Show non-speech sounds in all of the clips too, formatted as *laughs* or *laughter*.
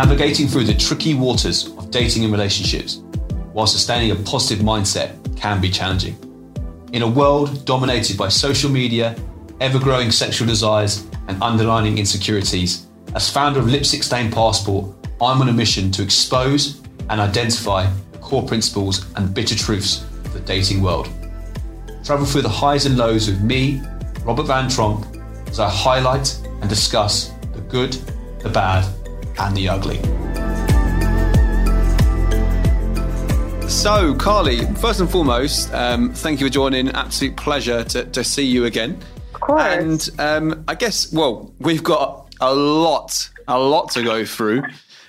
navigating through the tricky waters of dating and relationships while sustaining a positive mindset can be challenging. In a world dominated by social media, ever growing sexual desires, and underlining insecurities, as founder of Lipstick Stained Passport, I'm on a mission to expose and identify the core principles and bitter truths of the dating world. Travel through the highs and lows with me, Robert Van Tromp, as I highlight and discuss the good, the bad, and the ugly. So, Carly, first and foremost, um, thank you for joining. Absolute pleasure to, to see you again. Of course. And um, I guess, well, we've got a lot, a lot to go through.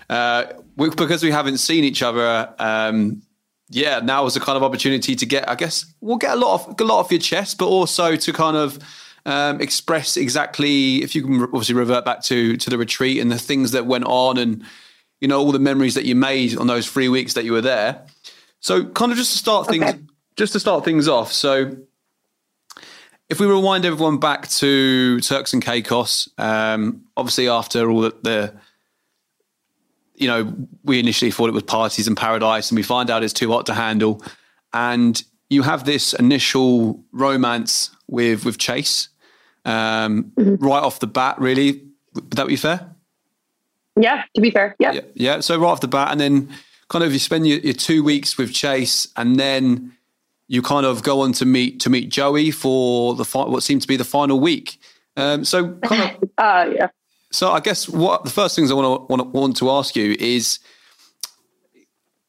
Uh, we, because we haven't seen each other, um, yeah, now is a kind of opportunity to get, I guess, we'll get a lot of a lot off your chest, but also to kind of um, express exactly, if you can obviously revert back to to the retreat and the things that went on, and you know all the memories that you made on those three weeks that you were there. So, kind of just to start things, Okay. just to start things off. So, if we rewind everyone back to Turks and Caicos, um, obviously after all the, the, you know, we initially thought it was parties in paradise, and we find out it's too hot to handle, and you have this initial romance with with Chase, um, right off the bat. Really, would that be fair? yeah, to be fair. Yeah. Yeah, yeah. So right off the bat, and then kind of you spend your, your two weeks with Chase, and then you kind of go on to meet to meet Joey for the fi- what seemed to be the final week. Um, so *laughs* kind of, Uh, yeah. so I guess what the first things I want to want to, want to ask you is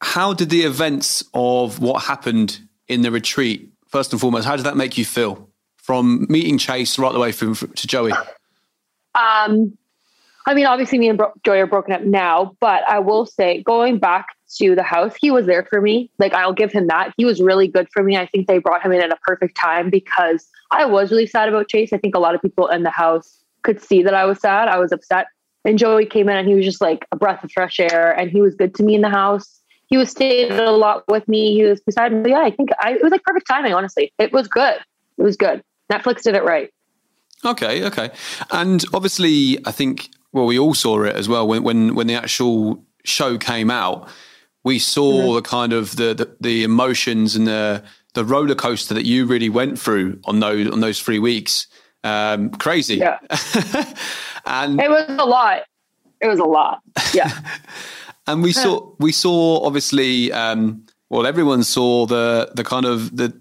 how did the events of what happened in the retreat first and foremost how did that make you feel from meeting Chase right the way through to Joey? Um, I mean, obviously, me and Bro- Joey are broken up now, but I will say, going back to the house, he was there for me. Like, I'll give him that. He was really good for me. I think they brought him in at a perfect time because I was really sad about Chase. I think a lot of people in the house could see that I was sad. I was upset. And Joey came in and he was just like a breath of fresh air and he was good to me in the house. He was stayed a lot with me. He was beside me. Yeah, I think I, it was like perfect timing, honestly. It was good. It was good. Netflix did it right. Okay, okay. And obviously, I think well, we all saw it as well when when when the actual show came out. We saw the kind of the, the the emotions and the the roller coaster that you really went through on those on those three weeks. Um, crazy. Yeah. *laughs* and It was a lot. It was a lot. Yeah. *laughs* and we saw we saw obviously um well everyone saw the the kind of the,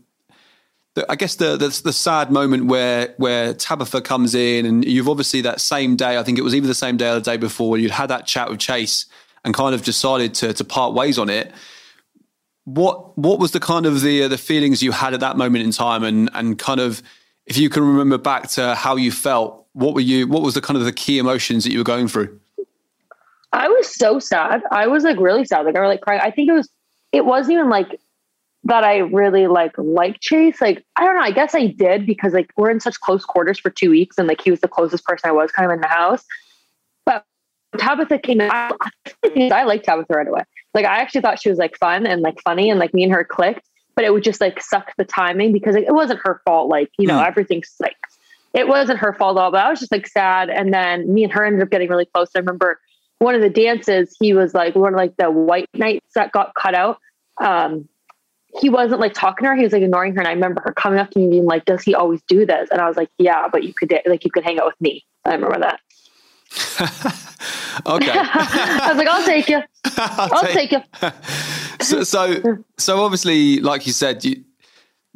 the I guess the, the the sad moment where where Tabitha comes in and you've obviously that same day I think it was either the same day or the day before you'd had that chat with Chase and kind of decided to to part ways on it what what was the kind of the uh, the feelings you had at that moment in time and and kind of if you can remember back to how you felt what were you what was the kind of the key emotions that you were going through I was so sad. I was like really sad. Like I was like crying. I think it was it wasn't even like that I really like like Chase. Like I don't know. I guess I did because like we're in such close quarters for two weeks and like he was the closest person I was kind of in the house. But Tabitha came in. I, I liked Tabitha right away. Like I actually thought she was like fun and like funny and like me and her clicked. But it would just like suck the timing because like, it wasn't her fault. Like you know Mm. everything's like it wasn't her fault at all. But I was just like sad. And then me and her ended up getting really close. I remember one of the dances, he was like one of like the white knights that got cut out. Um, he wasn't like talking to her; he was like ignoring her. And I remember her coming up to me and being like, "Does he always do this?" And I was like, "Yeah, but you could like you could hang out with me." I remember that. *laughs* okay *laughs* I was like, "I'll take you. *laughs* I'll take you." so, so, so obviously, like you said, you,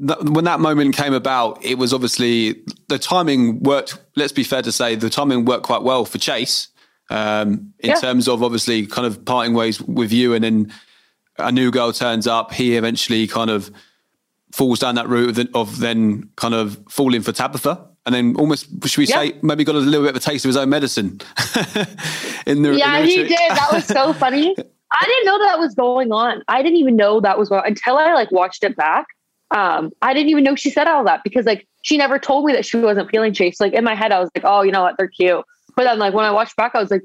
th- when that moment came about, it was obviously the timing worked. Let's be fair to say, the timing worked quite well for Chase um, in Yeah. terms of obviously kind of parting ways with you, and then a new girl turns up. He eventually kind of falls down that route of, the- of then kind of falling for Tabitha. And then almost, should we Yeah. say, maybe got a little bit of a taste of his own medicine *laughs* in the Yeah, in the he did. That was so *laughs* funny. I didn't know that was going on. I didn't even know that was going until I like watched it back. Um, I didn't even know she said all that because like she never told me that she wasn't feeling chased. Like in my head, I was like, oh, you know what, they're cute. But then like when I watched back, I was like,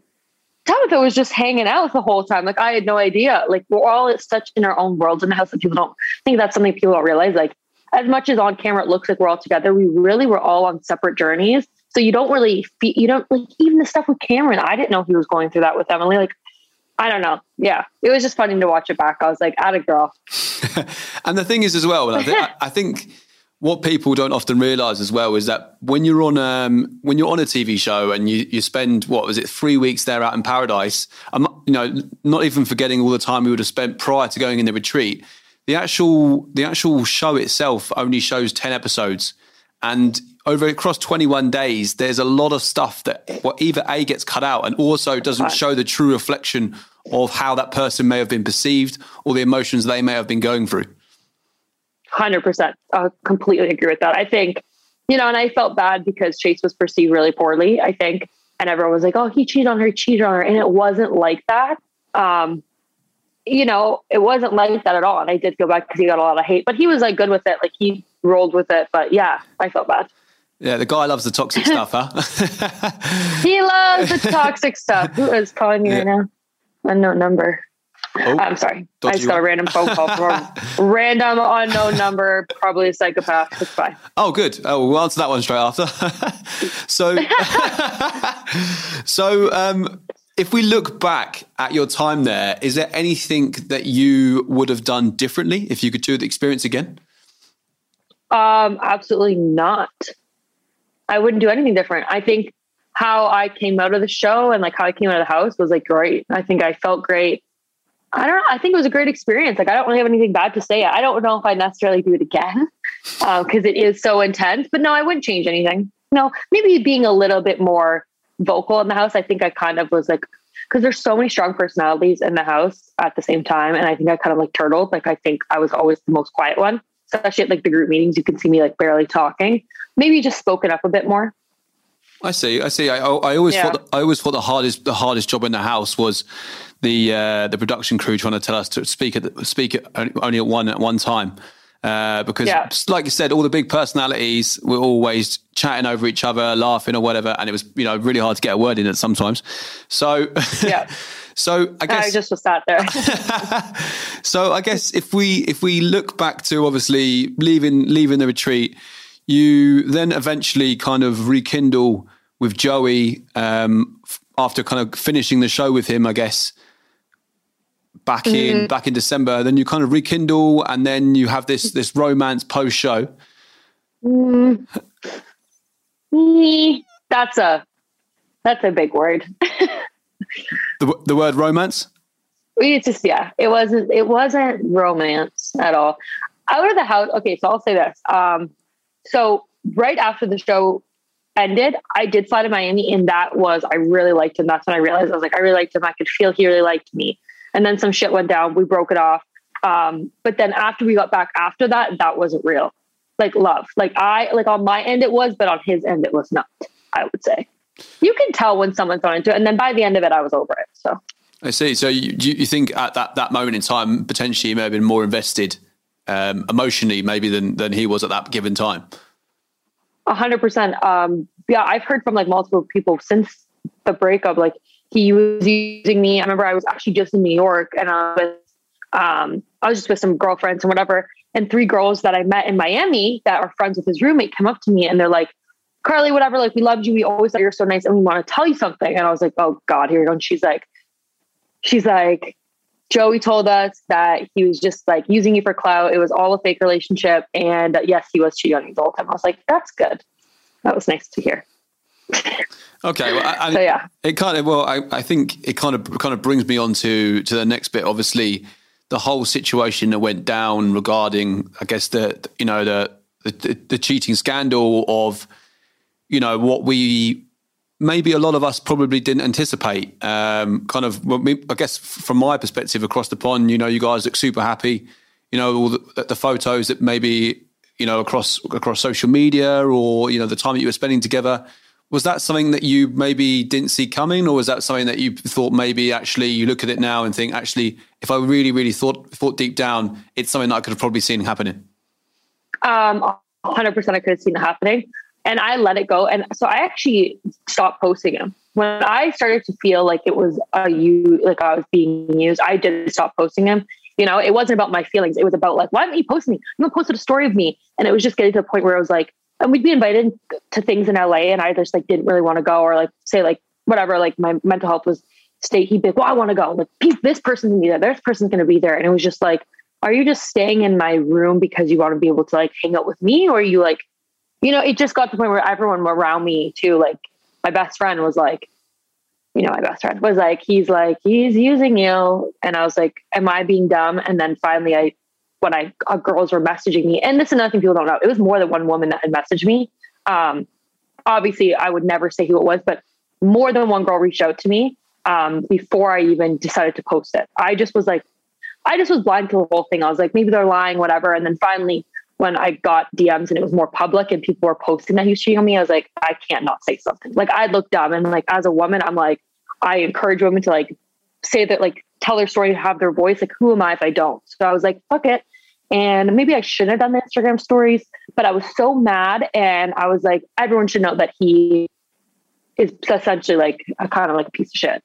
Tabitha was just hanging out the whole time. Like I had no idea. Like we're all such in our own worlds in the house that people don't think that's something people don't realize. Like as much as on camera it looks like we're all together, we really were all on separate journeys. So you don't really feel, you don't like even the stuff with Cameron. I didn't know he was going through that with Emily. Like I don't know. Yeah, it was just funny to watch it back. I was like, "At a girl." *laughs* and the thing is, as well, I think what people don't often realize as well is that when you're on um, when you're on a TV show and you, you spend what was it three weeks there out in paradise, I'm you know not even forgetting all the time we would have spent prior to going in the retreat. The actual the actual show itself only shows ten episodes, and over across 21 days, there's a lot of stuff that well, either a gets cut out and also doesn't show the true reflection of how that person may have been perceived or the emotions they may have been going through. Hundred percent. I completely agree with that. I think, you know, and I felt bad because Chase was perceived really poorly. I think, and everyone was like, "Oh, he cheated on her, cheated on her," and it wasn't like that. Um, you know, it wasn't like that at all. And I did feel bad because he got a lot of hate, but he was like good with it. Like he rolled with it. But yeah, I felt bad. Yeah, the guy loves the toxic *laughs* stuff, huh? he loves the toxic stuff. Who is calling me yeah. right now? Unknown number. Oh, I'm sorry. I just got a random phone call from a *laughs* random unknown number, probably a psychopath. It's fine. Oh, good. Oh, we'll answer that one straight after. *laughs* so, *laughs* so um, if we look back at your time there, is there anything that you would have done differently if you could do the experience again? Um, absolutely not. I wouldn't do anything different. I think how I came out of the show and like how I came out of the house was like great. I think I felt great. I don't know. I think it was a great experience. Like, I don't really have anything bad to say. I don't know if I'd necessarily do it again *laughs* because um, it is so intense. But no, I wouldn't change anything. No, maybe being a little bit more vocal in the house. I think I kind of was like, because there's so many strong personalities in the house at the same time. And I think I kind of like turtled. Like, I think I was always the most quiet one, especially at like the group meetings. You can see me like barely talking. Maybe just spoken up a bit more. I see. I see. I, I always yeah. thought I always thought the hardest the hardest job in the house was the uh, the production crew trying to tell us to speak at speak at only at one at one time. Uh, because, yeah. like you said, all the big personalities were always chatting over each other, laughing or whatever, and it was you know really hard to get a word in it sometimes. So yeah. *laughs* So I guess I just was sat there. *laughs* so I guess if we if we look back to obviously leaving leaving the retreat, you then eventually kind of rekindle with Joey um, after kind of finishing the show with him, I guess back mm-hmm. in back in December. Then you kind of rekindle, and then you have this this romance post show. Mm. That's a that's a big word. *laughs* the the word romance. It's just yeah, it wasn't it wasn't romance at all. Out of the house. Okay, so I'll say this. Um, so right after the show ended, I did fly to Miami, and that was I really liked him. That's when I realized I was like, I really liked him. I could feel he really liked me. And then some shit went down. We broke it off. Um, but then after we got back after that, that wasn't real. Like love. Like I like on my end it was, but on his end it was not, I would say. You can tell when someone's on into it. And then by the end of it, I was over it. So I see. So you, you think at that, that moment in time, potentially you may have been more invested um, emotionally maybe than, than he was at that given time? A hundred percent. Um, yeah, I've heard from like multiple people since the breakup, like he was using me. I remember I was actually just in New York and I was, um, I was just with some girlfriends and whatever. And three girls that I met in Miami that are friends with his roommate come up to me and they're like, Carly, whatever, like we loved you. We always thought you're so nice and we want to tell you something. And I was like, oh God, here we go. And she's like, she's like, Joey told us that he was just like using you for clout. It was all a fake relationship. And uh, yes, he was cheating on you the whole time. I was like, that's good. That was nice to hear. Okay, well, I, so, yeah, it kind of well, I, I think it kind of kind of brings me on to to the next bit. Obviously, the whole situation that went down regarding, I guess the you know the the, the cheating scandal of you know what we maybe a lot of us probably didn't anticipate. Um, kind of, I guess, from my perspective across the pond, you know, you guys look super happy. You know, all the, the photos that maybe you know across across social media or you know the time that you were spending together was that something that you maybe didn't see coming, or was that something that you thought maybe actually you look at it now and think actually, if I really, really thought thought deep down, it's something that I could have probably seen happening? Um, 100% I could have seen it happening, and I let it go. And so I actually stopped posting him when I started to feel like it was a you, like I was being used. I did stop posting him. You know, it wasn't about my feelings. It was about like, why didn't you post me? You posted a story of me, and it was just getting to the point where I was like, and we'd be invited to things in LA and I just like didn't really want to go or like say like whatever, like my mental health was state. He'd be like, well, I want to go. Like, this person's gonna be there. This person's gonna be there. And it was just like, are you just staying in my room because you want to be able to like hang out with me? Or you like, you know, it just got to the point where everyone around me too, like my best friend was like, you know, my best friend was like, he's like, he's using you. And I was like, am I being dumb? And then finally I, when I, uh, girls were messaging me, and this is another thing people don't know, it was more than one woman that had messaged me. Um, obviously I would never say who it was, but more than one girl reached out to me um, before I even decided to post it. I just was like, I just was blind to the whole thing. I was like, maybe they're lying, whatever. And then finally, when I got DMs and it was more public and people were posting that he was cheating on me, I was like, I can't not say something. Like I looked dumb. And like as a woman, I'm like, I encourage women to like say that, like tell their story, have their voice. Like, who am I if I don't? So I was like, fuck it. And maybe I shouldn't have done the Instagram stories, but I was so mad. And I was like, everyone should know that he is essentially like a kind of like a piece of shit.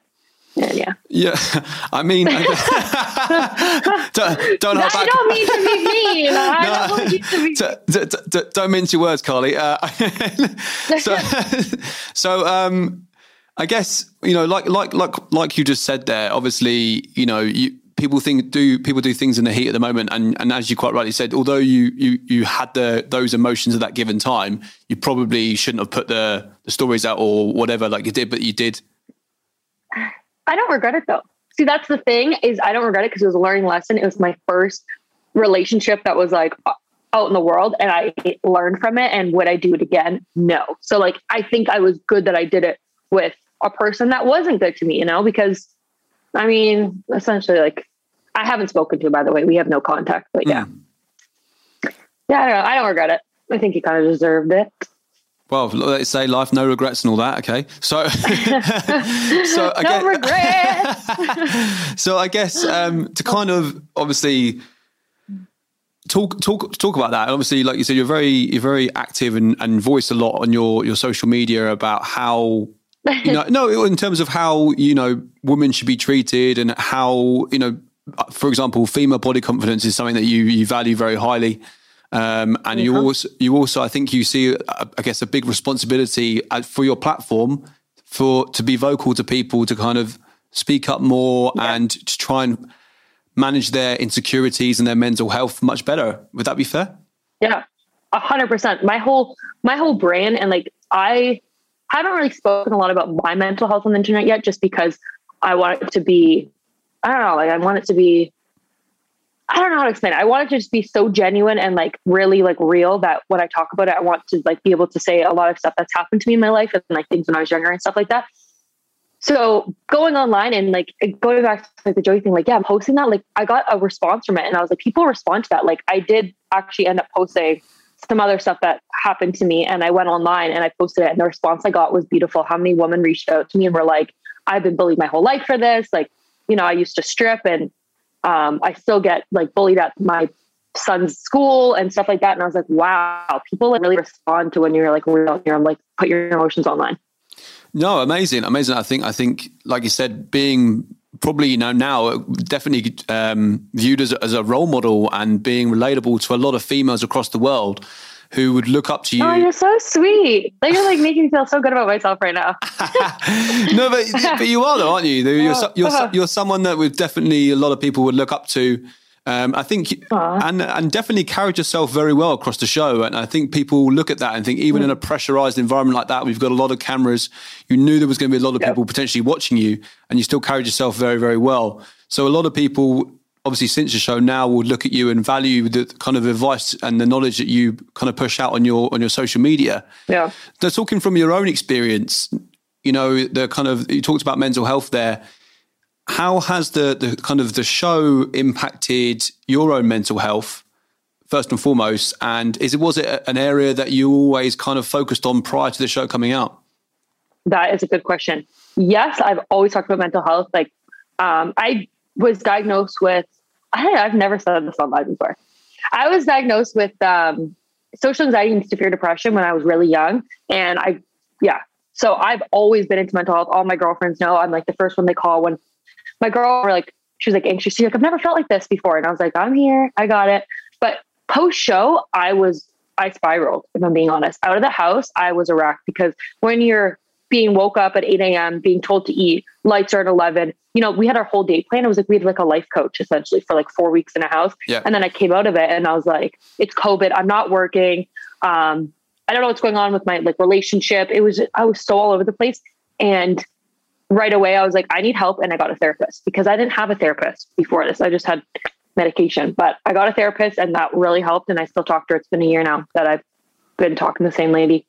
And yeah. Yeah. I mean, *laughs* don't, don't I don't mean to be mean. *laughs* I no, don't want to be d- d- d- don't mince your words, Carly. Uh, *laughs* so, so um, I guess, you know, like, like, like, like you just said there, obviously, you know, you, people think do people do things in the heat at the moment and and as you quite rightly said although you you you had the those emotions at that given time you probably shouldn't have put the the stories out or whatever like you did but you did *sighs* i don't regret it though see that's the thing is i don't regret it because it was a learning lesson it was my first relationship that was like out in the world and i learned from it and would i do it again no so like i think i was good that i did it with a person that wasn't good to me you know because I mean, essentially, like I haven't spoken to him. By the way, we have no contact. But yeah, mm. yeah, I don't, I don't regret it. I think he kind of deserved it. Well, let's say life, no regrets and all that. Okay, so *laughs* so I no regrets. *laughs* so I guess um, to kind of obviously talk talk talk about that. obviously, like you said, you're very you're very active and, and voice a lot on your your social media about how you know, *laughs* no, in terms of how you know women should be treated and how you know, for example, female body confidence is something that you you value very highly. Um, and you also, you also, I think you see, uh, I guess, a big responsibility uh, for your platform for to be vocal to people to kind of speak up more yeah. and to try and manage their insecurities and their mental health much better. Would that be fair? Yeah, a hundred percent. My whole my whole brain and like I haven't really spoken a lot about my mental health on the internet yet, just because I want it to be, I don't know, like I want it to be, I don't know how to explain it. I want it to just be so genuine and like really like real that when I talk about it, I want to like be able to say a lot of stuff that's happened to me in my life and like things when I was younger and stuff like that. So going online and like going back to like the Joey thing, like, yeah, I'm posting that. Like I got a response from it and I was like, people respond to that. Like I did actually end up posting some other stuff that happened to me and I went online and I posted it and the response I got was beautiful. How many women reached out to me and were like, I've been bullied my whole life for this. Like, you know, I used to strip and um, I still get like bullied at my son's school and stuff like that. And I was like, wow, people like really respond to when you're like real here. I'm like, put your emotions online. No, amazing, amazing. I think, I think, like you said, being probably you know now definitely um, viewed as a, as a role model and being relatable to a lot of females across the world who would look up to you. Oh, you're so sweet. Like you're like making me feel so good about myself right now. *laughs* no, but *laughs* but you are though, aren't you? You're, you're, you're someone that would definitely a lot of people would look up to um, I think, Aww. and and definitely carried yourself very well across the show. And I think people look at that and think, even mm. in a pressurized environment like that, we've got a lot of cameras. You knew there was going to be a lot of yep. people potentially watching you, and you still carried yourself very, very well. So a lot of people, obviously, since the show now, will look at you and value the kind of advice and the knowledge that you kind of push out on your on your social media. Yeah. So talking from your own experience, you know, the kind of you talked about mental health there. How has the, the kind of the show impacted your own mental health first and foremost? And is it was it an area that you always kind of focused on prior to the show coming out? That is a good question. Yes i've always talked about mental health. Like um, i was diagnosed with I, have never said this on live before i was diagnosed with um, social anxiety and severe depression when i was really young and i yeah so i've always been into mental health all my girlfriends know i'm like the first one they call when my girl were like, she was like anxious. She's like, I've never felt like this before. And I was like, I'm here. I got it. But post show, I was, I spiraled, if I'm being honest. Out of the house, I was a wreck because when you're being woke up at 8 a.m., being told to eat, lights are at 11. You know, we had our whole day plan. It was like we had like a life coach essentially for like four weeks in a house. Yeah. And then I came out of it and I was like, it's COVID. I'm not working. Um, I don't know what's going on with my like relationship. It was, I was so all over the place. And right away, I was like, I need help. And I got a therapist because I didn't have a therapist before this. I just had medication, but I got a therapist and that really helped. And I still talk to her. It's been a year now that I've been talking to the same lady.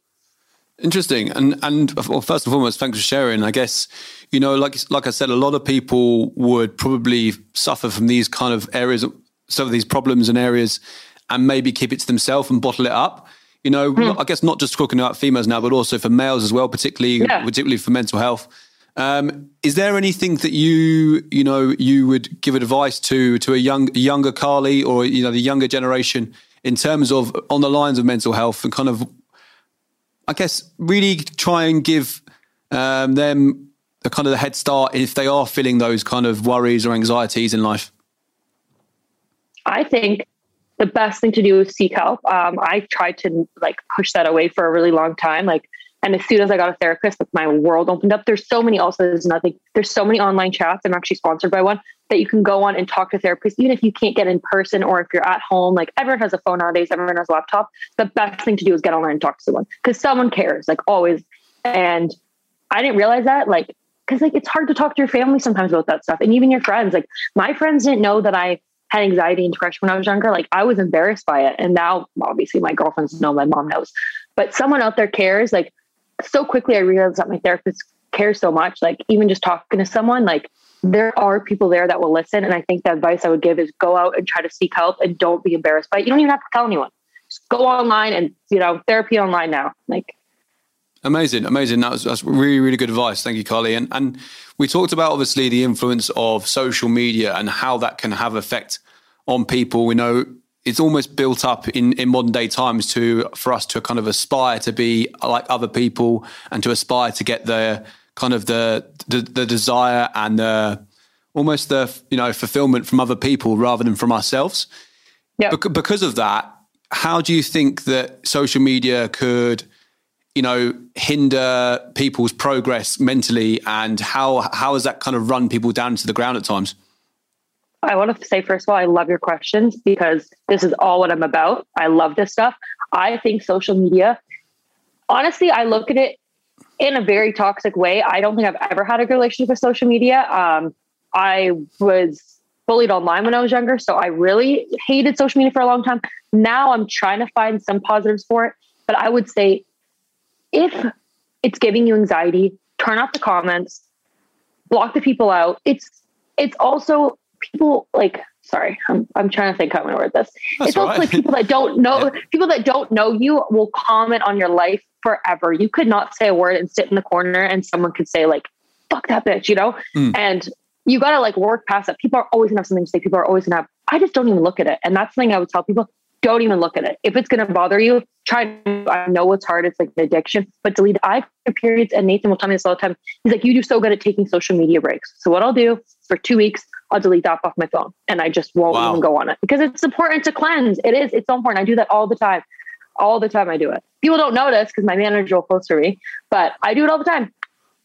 Interesting, and and well, first and foremost, thanks for sharing. I guess you know, like like I said, a lot of people would probably suffer from these kind of areas, some of these problems and areas, and maybe keep it to themselves and bottle it up. You know, mm. I guess not just talking about females now, but also for males as well, particularly yeah. particularly for mental health. Um, is there anything that you you know you would give advice to to a young younger Carly or you know the younger generation in terms of on the lines of mental health and kind of I guess really try and give um, them the kind of the head start if they are feeling those kind of worries or anxieties in life? I think the best thing to do is seek help. Um, I tried to like push that away for a really long time. Like, and as soon as I got a therapist, like my world opened up. There's so many also there's nothing. There's so many online chats. I'm actually sponsored by one that you can go on and talk to therapists, even if you can't get in person or if you're at home. Like everyone has a phone nowadays, everyone has a laptop. The best thing to do is get online and talk to someone because someone cares, like always. And I didn't realize that, like, because like it's hard to talk to your family sometimes about that stuff, and even your friends. Like my friends didn't know that I had anxiety and depression when I was younger. Like I was embarrassed by it, and now obviously my girlfriends know, my mom knows, but someone out there cares. Like so quickly, I realized that my therapist cares so much. Like even just talking to someone, like there are people there that will listen. And I think the advice I would give is go out and try to seek help and don't be embarrassed by it. You don't even have to tell anyone. Just go online and, you know, therapy online now. Like, Amazing, amazing. That was, that's really, really good advice. Thank you, Carly. And and we talked about obviously the influence of social media and how that can have effect on people. We know it's almost built up in, in modern day times to for us to kind of aspire to be like other people and to aspire to get the kind of the the, the desire and the almost the you know fulfillment from other people rather than from ourselves. Yeah. Be- because of that, how do you think that social media could you know hinder people's progress mentally and how how has that kind of run people down to the ground at times i want to say first of all i love your questions because this is all what i'm about i love this stuff i think social media honestly i look at it in a very toxic way. I don't think I've ever had a relationship with social media. Um, I was bullied online when I was younger, so I really hated social media for a long time. Now I'm trying to find some positives for it, but I would say if it's giving you anxiety, turn off the comments, block the people out. It's it's also people like sorry, I'm I'm trying to think how I'm gonna word this. That's it's also right. like people that don't *laughs* know yeah. people that don't know you will comment on your life forever. You could not say a word and sit in the corner and someone could say like, fuck that bitch, you know? Mm. And you gotta like work past that. People are always gonna have something to say. People are always gonna have, I just don't even look at it. And that's something I would tell people. Don't even look at it. If it's gonna bother you, try I know it's hard, it's like an addiction, but delete I have periods and Nathan will tell me this all the time. He's like, you do so good at taking social media breaks. So what I'll do for two weeks, I'll delete that off my phone and I just won't wow. even go on it because it's important to cleanse. It is, it's so important. I do that all the time all the time I do it. People don't notice because my manager will post for me, but I do it all the time.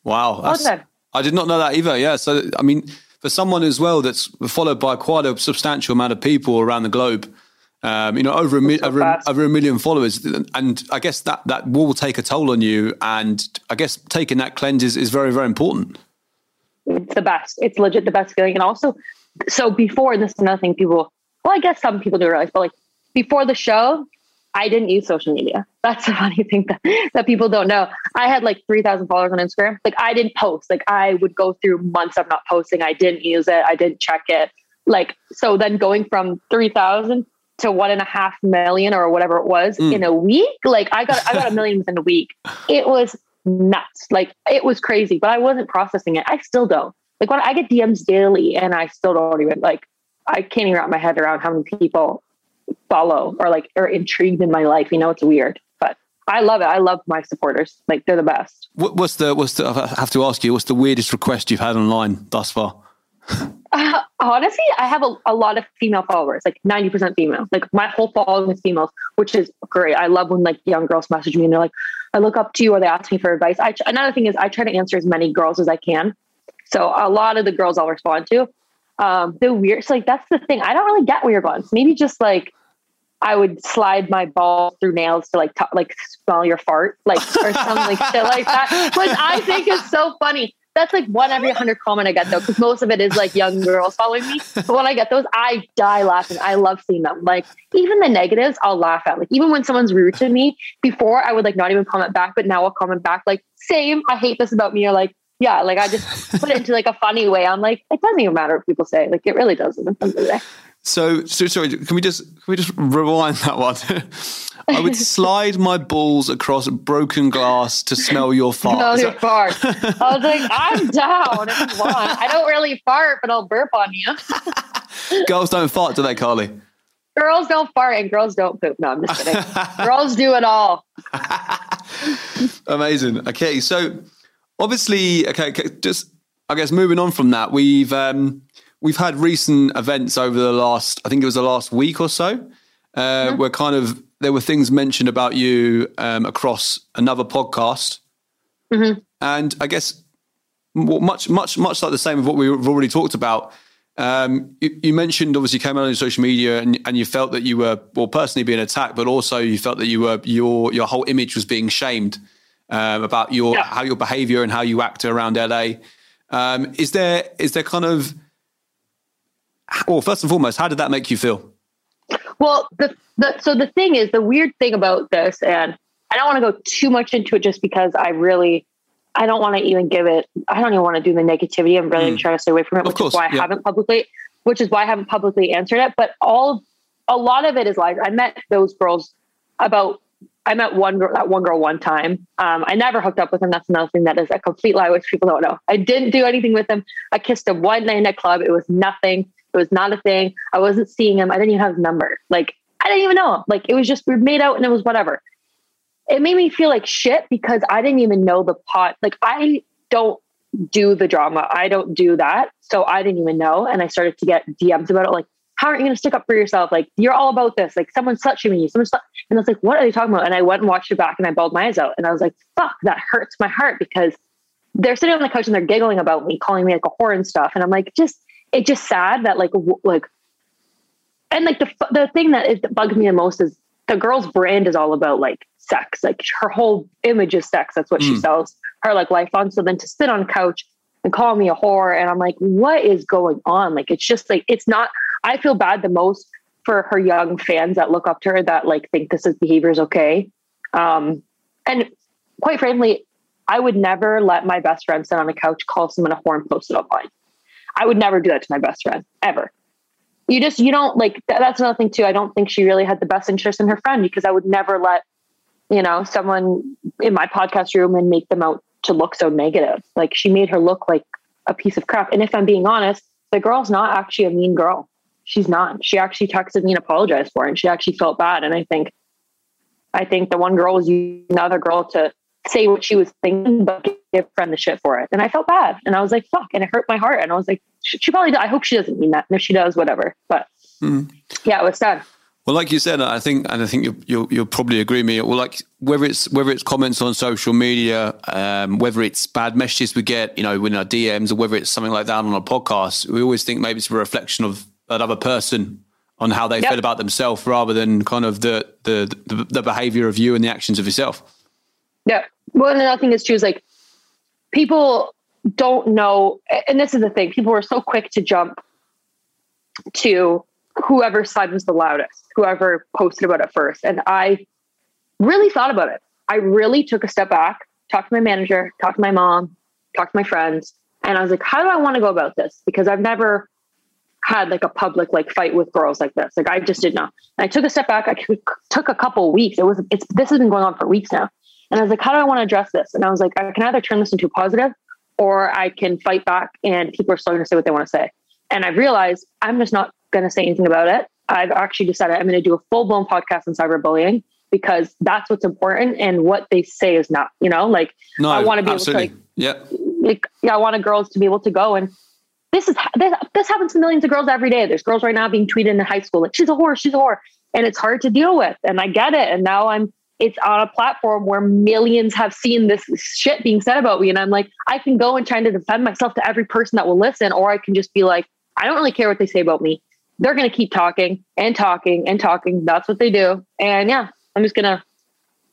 Wow. All the time. I did not know that either. Yeah. So, I mean, for someone as well that's followed by quite a substantial amount of people around the globe, um, you know, over a, mi- so over, over, a million followers. And I guess that, that will take a toll on you. And I guess taking that cleanse is, is very, very important. It's the best. It's legit the best feeling. And also, so before, this is another thing people, well, I guess some people do realize, but like before the show, I didn't use social media. *laughs* That's the funny thing that, that people don't know. I had like 3,000 followers on Instagram. Like I didn't post. Like I would go through months of not posting. I didn't use it. I didn't check it. Like, so then going from 3,000 to one and a half million or whatever it was mm. in a week, like I got, I got a million within a week. *laughs* It was nuts. Like it was crazy, but I wasn't processing it. I still don't. Like when I get DMs daily and I still don't even like, I can't even wrap my head around how many people follow or like are intrigued in my life. You know, it's weird, but I love it. I love my supporters. Like they're the best. What, what's the what's the? I have to ask you. What's the weirdest request you've had online thus far? *laughs* Uh, *laughs* honestly, I have a, a lot of female followers, like 90% female. Like my whole following is females, which is great. I love when like young girls message me and they're like, I look up to you or they ask me for advice. I, another thing is I try to answer as many girls as I can. So a lot of the girls I'll respond to. Um, the weird, so like that's the thing. I don't really get weird ones. Maybe just like I would slide my ball through nails to like t- like smell your fart, like or something like shit like that, which I think is so funny. That's like one every hundred comment I get though, because most of it is like young girls following me. But when I get those, I die laughing. I love seeing them. Like even the negatives, I'll laugh at. Like even when someone's rude to me, before I would like not even comment back, but now I'll comment back like same. I hate this about me, or like yeah, like I just put it into like a funny way. I'm like, it doesn't even matter what people say. Like it really doesn't. So, so sorry. Can we just can we just rewind that one? *laughs* I would *laughs* slide my balls across broken glass to smell your fart. Smell your fart. I was like, I'm *laughs* down if you want. I don't really fart, but I'll burp on you. Girls don't fart, do they, Carly? Girls don't fart and girls don't poop. No, I'm just kidding. girls do it all. Amazing. Okay, so obviously, okay, just I guess moving on from that, we've um, we've had recent events over the last, I think it was the last week or so, uh, mm-hmm. where kind of there were things mentioned about you um, across another podcast, mm-hmm. and I guess much, much, much like the same of what we've already talked about. Um, you, you, mentioned obviously came out on social media and, and you felt that you were well personally being attacked, but also you felt that you were your your whole image was being shamed um, about your yeah. how your behavior and how you act around LA. Um, is there is there kind of well, first and foremost, how did that make you feel? Well, the, the so the thing is, the weird thing about this, and I don't want to go too much into it just because I really, I don't want to even give it. I don't even want to do the negativity. I'm really mm. trying to stay away from it, which course, is why yeah. I haven't publicly, which is why I haven't publicly answered it. But all, a lot of it is lies. I met those girls about. I met one girl, that one girl one time. Um, I never hooked up with him. That's another thing that is a complete lie, which people don't know. I didn't do anything with him. I kissed him one night in a club. It was nothing. It was not a thing. I wasn't seeing him. I didn't even have his number. Like, I didn't even know him. Like, it was just, we made out and it was whatever. It made me feel like shit because I didn't even know the pot. Like, I don't do the drama. I don't do that. So I didn't even know. And I started to get DMs about it. Like, how aren't you going to stick up for yourself? Like, you're all about this. Like, someone's touching me. Someone's, and I was like, what are they talking about? And I went and watched it back and I bawled my eyes out. And I was like, fuck, that hurts my heart because they're sitting on the couch and they're giggling about me, calling me like a whore and stuff. And I'm like, just it's just sad that like like and like the the thing that is, bugs me the most is the girl's brand is all about like sex. Like her whole image is sex. That's what mm. she sells her like life on. So then to sit on couch and call me a whore and i'm like what is going on? Like it's just like it's not i feel bad the most for her young fans that look up to her that like think this is behavior is okay. Um and quite frankly i would never let my best friend sit on a couch call someone a whore and post it online I would never do that to my best friend ever. You just, you don't like, that's another thing too. I don't think she really had the best interest in her friend because I would never let, you know, someone in my podcast room and make them out to look so negative. Like she made her look like a piece of crap. And if I'm being honest, the girl's not actually a mean girl. She's not. She actually texted me and apologized for it. And she actually felt bad. And I think, I think the one girl was using the other girl to say what she was thinking, but give friend the shit for it. And I felt bad. And I was like, fuck. And it hurt my heart. And I was like, she, she probably, I hope she doesn't mean that. And if she does, whatever. But mm. yeah, it was sad. Well, like you said, I think, and I think you'll, you'll, you'll probably agree with me. Well, like whether it's whether it's comments on social media, um, whether it's bad messages we get, you know, in our DMs, or whether it's something like that on a podcast, we always think maybe it's a reflection of that other person on how they yep. feel about themselves, rather than kind of the, the the the behavior of you and the actions of yourself. Yeah. Well, another thing is too is like people don't know, and this is the thing, people were so quick to jump to whoever side was the loudest, whoever posted about it first. And I really thought about it. I really took a step back, talked to my manager, talked to my mom, talked to my friends, and I was like, how do I want to go about this? Because I've never had like a public like fight with girls like this. Like I just did not. And I took a step back. I took a couple weeks. It was it's this has been going on for weeks now. And I was like, how do I want to address this? And I was like, I can either turn this into a positive or I can fight back and people are still going to say what they want to say. And I realized I'm just not going to say anything about it. I've actually decided I'm going to do a full blown podcast on cyberbullying because that's what's important and what they say is not, you know, like no, I want to be absolutely. able to like, yeah. like, yeah, I want girls to be able to go and this is this, this happens to millions of girls every day. There's girls right now being tweeted in high school like she's a whore, she's a whore, and it's hard to deal with. And I get it. And now I'm it's on a platform where millions have seen this shit being said about me, and I'm like, I can go and try to defend myself to every person that will listen, or I can just be like, I don't really care what they say about me. They're going to keep talking and talking and talking. That's what they do. And yeah, I'm just going to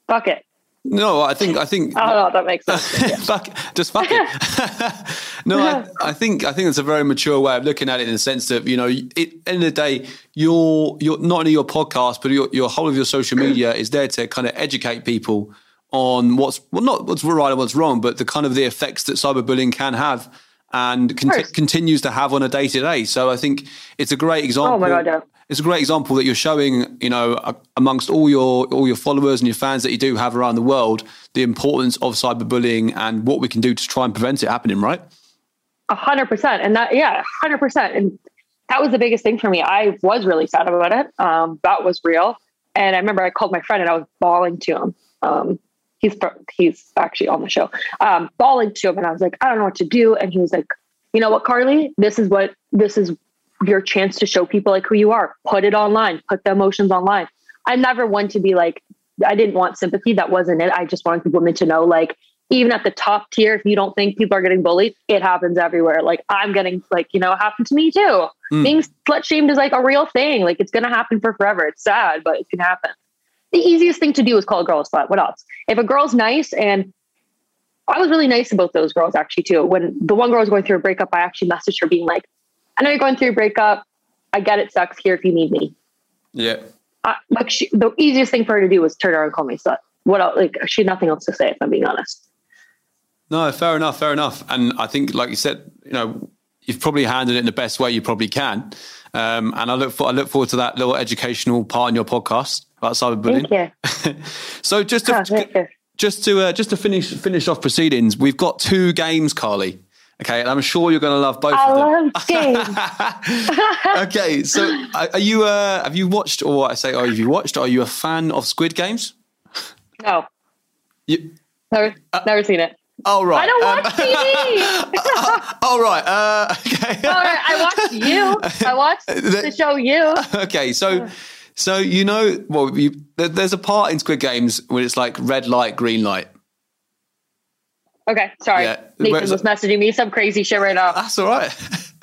fuck it. No, I think I think. I oh, don't. *laughs* That makes sense. *laughs* fuck, just fuck it. *laughs* no, I, I, think I think it's a very mature way of looking at it in the sense that you know, it, end of the day, your your not only your podcast but your your whole of your social media is there to kind of educate people on what's well not what's right and what's wrong, but the kind of the effects that cyberbullying can have and continues to have on a day to day. So I think it's a great example. Oh my god! Yeah it's a great example that you're showing, you know, amongst all your all your followers and your fans that you do have around the world, the importance of cyberbullying and what we can do to try and prevent it happening. Right? A hundred percent, and that yeah, hundred percent, and that was the biggest thing for me. I was really sad about it. Um, that was real, and I remember I called my friend and I was bawling to him. Um, he's he's actually on the show, um, bawling to him, and I was like, I don't know what to do, and he was like, you know what, Carly, this is what this is your chance to show people like who you are. Put it online, put the emotions online. I never want to be like, I didn't want sympathy. That wasn't it. I just wanted women to know, like, even at the top tier, if you don't think people are getting bullied, it happens everywhere. Like I'm getting like, you know, it happened to me too. Mm. Being slut shamed is like a real thing. Like it's gonna happen for forever. It's sad, but it can happen. The easiest thing to do is call a girl a slut. What else? If a girl's nice and I was really nice about those girls actually too. When the one girl was going through a breakup, I actually messaged her being like, I know you're going through a breakup. I get it sucks here if you need me. Yeah. Uh, like she, the easiest thing for her to do was turn around and call me slut. What else? Like she had nothing else to say. If I'm being honest. No, fair enough, fair enough. And I think, like you said, you know, you've probably handled it in the best way you probably can. Um, and I look for, I look forward to that little educational part in your podcast about cyberbullying. Thank you. *laughs* so just to, oh, just to uh, just to finish finish off proceedings, we've got two games, Carly. Okay, and I'm sure you're going to love both I of them. Love *laughs* *laughs* okay, so are you? Uh, have you watched, or I say, oh, have you watched? Are you a fan of Squid Games? No. You, never, uh, never seen it. Oh right. I don't watch um, TV. *laughs* uh, oh right. Uh, okay. All right. I watched you. I watched the show you. Okay, so so you know, well, you, there's a part in Squid Games where it's like red light, green light. Okay, sorry. Yeah. Nathan was messaging me some crazy shit right now. That's all right. *laughs*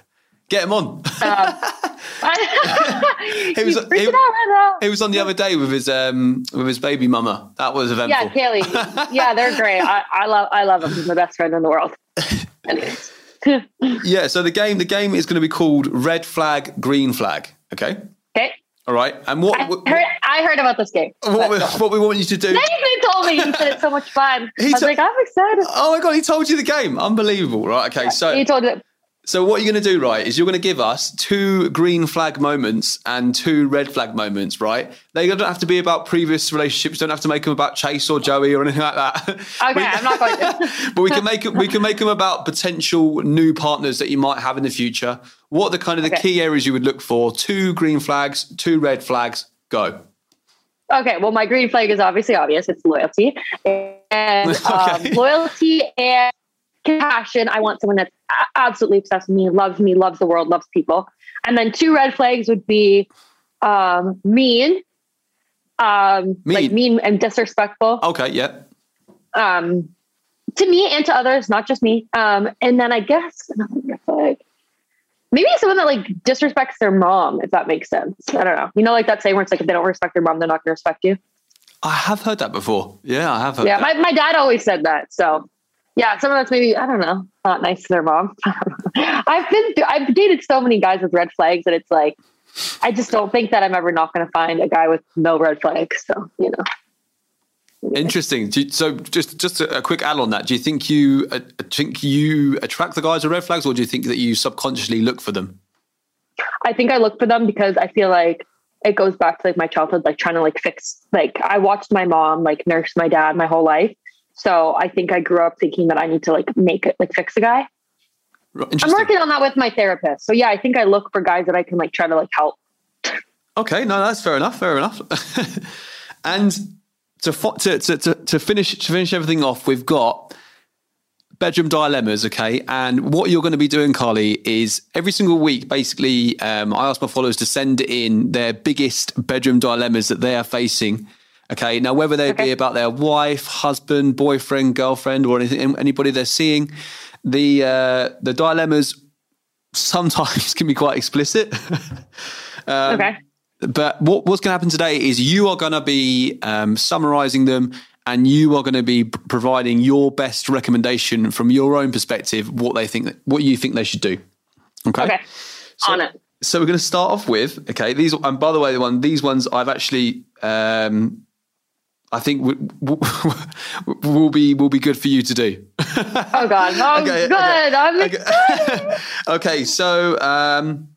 Get him on. Um, *laughs* he, was, he, right he, was on the other day with his um with his baby mama. That was eventful. Yeah, Kaylee. *laughs* yeah, they're great. I, I love I love him. He's my best friend in the world. Anyways. yeah, so the game the game is going to be called Red Flag, Green Flag. Okay. Okay. All right. And what I heard, I heard about this game. What we, what we want you to do. Nathan told me he said it's so much fun. He I was like, I'm excited. Oh my god, he told you the game. Unbelievable. Right. Okay. Yeah, so he told it. So what you're going to do, right, is you're going to give us two green flag moments and two red flag moments, right? They don't have to be about previous relationships. Don't have to make them about Chase or Joey or anything like that. *laughs* Okay, we, I'm not going to. *laughs* but we can make we can make them about potential new partners that you might have in the future. What are the kind of the okay. key areas you would look for? Two green flags, two red flags. Go. Okay, well, my green flag is obviously obvious. It's loyalty and *laughs* um, loyalty and compassion. I want someone that's absolutely obsessed with me, loves me, loves the world, loves people. And then two red flags would be um, mean, um, mean, like mean and disrespectful. Okay, yeah. Um, to me and to others, not just me. Um, and then I guess another red flag. Maybe someone that like disrespects their mom, if that makes sense. I don't know. You know, like that saying where it's like if they don't respect their mom, they're not going to respect you. I have heard that before. Yeah, I have heard. Yeah, that. my, my dad always said that. So yeah, someone that's maybe I don't know, not nice to their mom. *laughs* I've been through, I've dated so many guys with red flags that it's like I just don't think that I'm ever not going to find a guy with no red flags. So you know. Interesting. You, so, just just a, a, quick add on that. Do you think you uh, think you attract the guys with red flags, or do you think that you subconsciously look for them? I think I look for them because I feel like it goes back to like my childhood, like trying to like fix. Like I watched my mom like nurse my dad my whole life, so I think I grew up thinking that I need to like make it like fix a guy. I'm working on that with my therapist. So yeah, I think I look for guys that I can like try to like help. Okay, no, that's fair enough. Fair enough. *laughs* and to, to to to finish to finish everything off, we've got bedroom dilemmas, okay? And what you're going to be doing, Carly, is every single week, basically, um, I ask my followers to send in their biggest bedroom dilemmas that they are facing. Okay, now whether they okay. be about their wife, husband, boyfriend, girlfriend, or anything, anybody they're seeing, the uh, the dilemmas sometimes *laughs* can be quite explicit. *laughs* um, okay. But what, what's going to happen today is you are going to be um, summarizing them and you are going to be providing your best recommendation from your own perspective what they think what you think they should do okay okay so, on it so we're going to start off with okay these and by the way the one these ones i've actually um I think will, *laughs* will be will be good for you to do. oh God! Oh, okay, good. Okay, I'm okay. *laughs* okay, so um,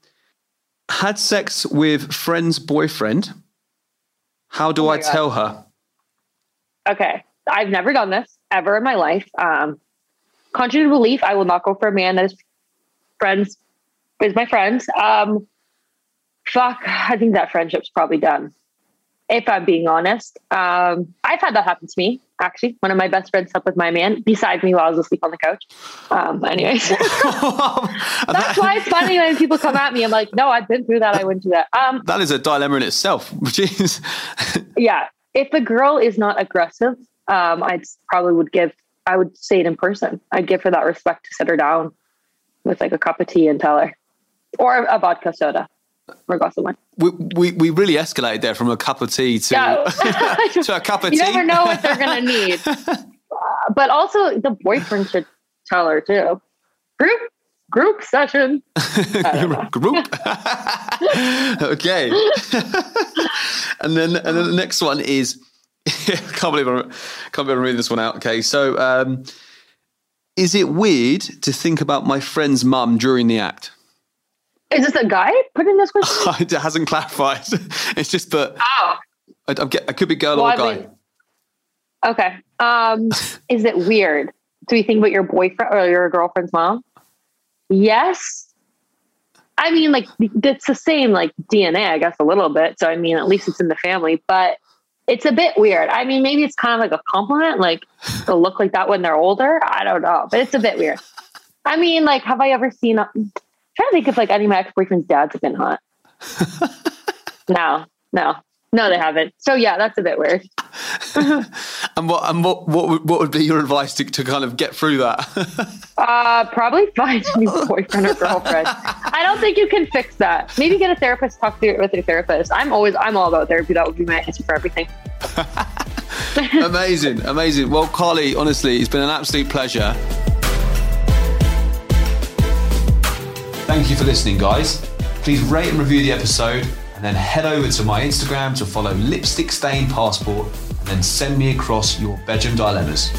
had sex with friend's boyfriend. How do oh I God. tell her? Okay. I've never done this ever in my life. Um, contrary to belief, I will not go for a man that is friends is my friend. Um, fuck, I think that friendship's probably done. If I'm being honest, um, I've had that happen to me. Actually, one of my best friends slept with my man beside me while I was asleep on the couch. Um, anyways, *laughs* *laughs* that's why it's funny when people come at me. I'm like, no, I've been through that. I went through that. Um, that is a dilemma in itself. *laughs* Jeez. yeah, if a girl is not aggressive, um, I probably would give. I would say it in person. I'd give her that respect to sit her down with like a cup of tea and tell her, or a vodka soda, or a glass of wine. We, we, we really escalated there from a cup of tea to, yeah. *laughs* *laughs* to a cup of you tea. You never know what they're going to need. uh, *laughs* but also, the boyfriend should tell her too. Group group session. group. okay. and then and then the next one is I can't believe I'm can't believe I'm reading this one out. Okay, so um, is it weird to think about my friend's mum during the act? Is this a guy putting this question? *laughs* it hasn't clarified. *laughs* it's just, but oh, I, I, I could be girl well, or guy. Mean, okay. Um, *laughs* is it weird? Do you think about your boyfriend or your girlfriend's mom? Yes. I mean, like, it's the same, like, DNA, I guess, a little bit. So, I mean, at least it's in the family, but it's a bit weird. I mean, maybe it's kind of like a compliment, like, to look like that when they're older. I don't know, but it's a bit weird. I mean, like, have I ever seen, a, trying to think if, like, any of my ex boyfriend's dads have been hot. *laughs* no, no. No, they haven't. So yeah, that's a bit weird. *laughs* and what and what what would, what would be your advice to, to kind of get through that? *laughs* uh, probably find a new boyfriend or girlfriend. I don't think you can fix that. Maybe get a therapist, talk to with your therapist. I'm always I'm all about therapy. That would be my answer for everything. amazing, amazing. Well, Carly, honestly, it's been an absolute pleasure. Thank you for listening, guys. Please rate and review the episode and then head over to my Instagram to follow Lipstick Stained Passport and then send me across your bedroom dilemmas.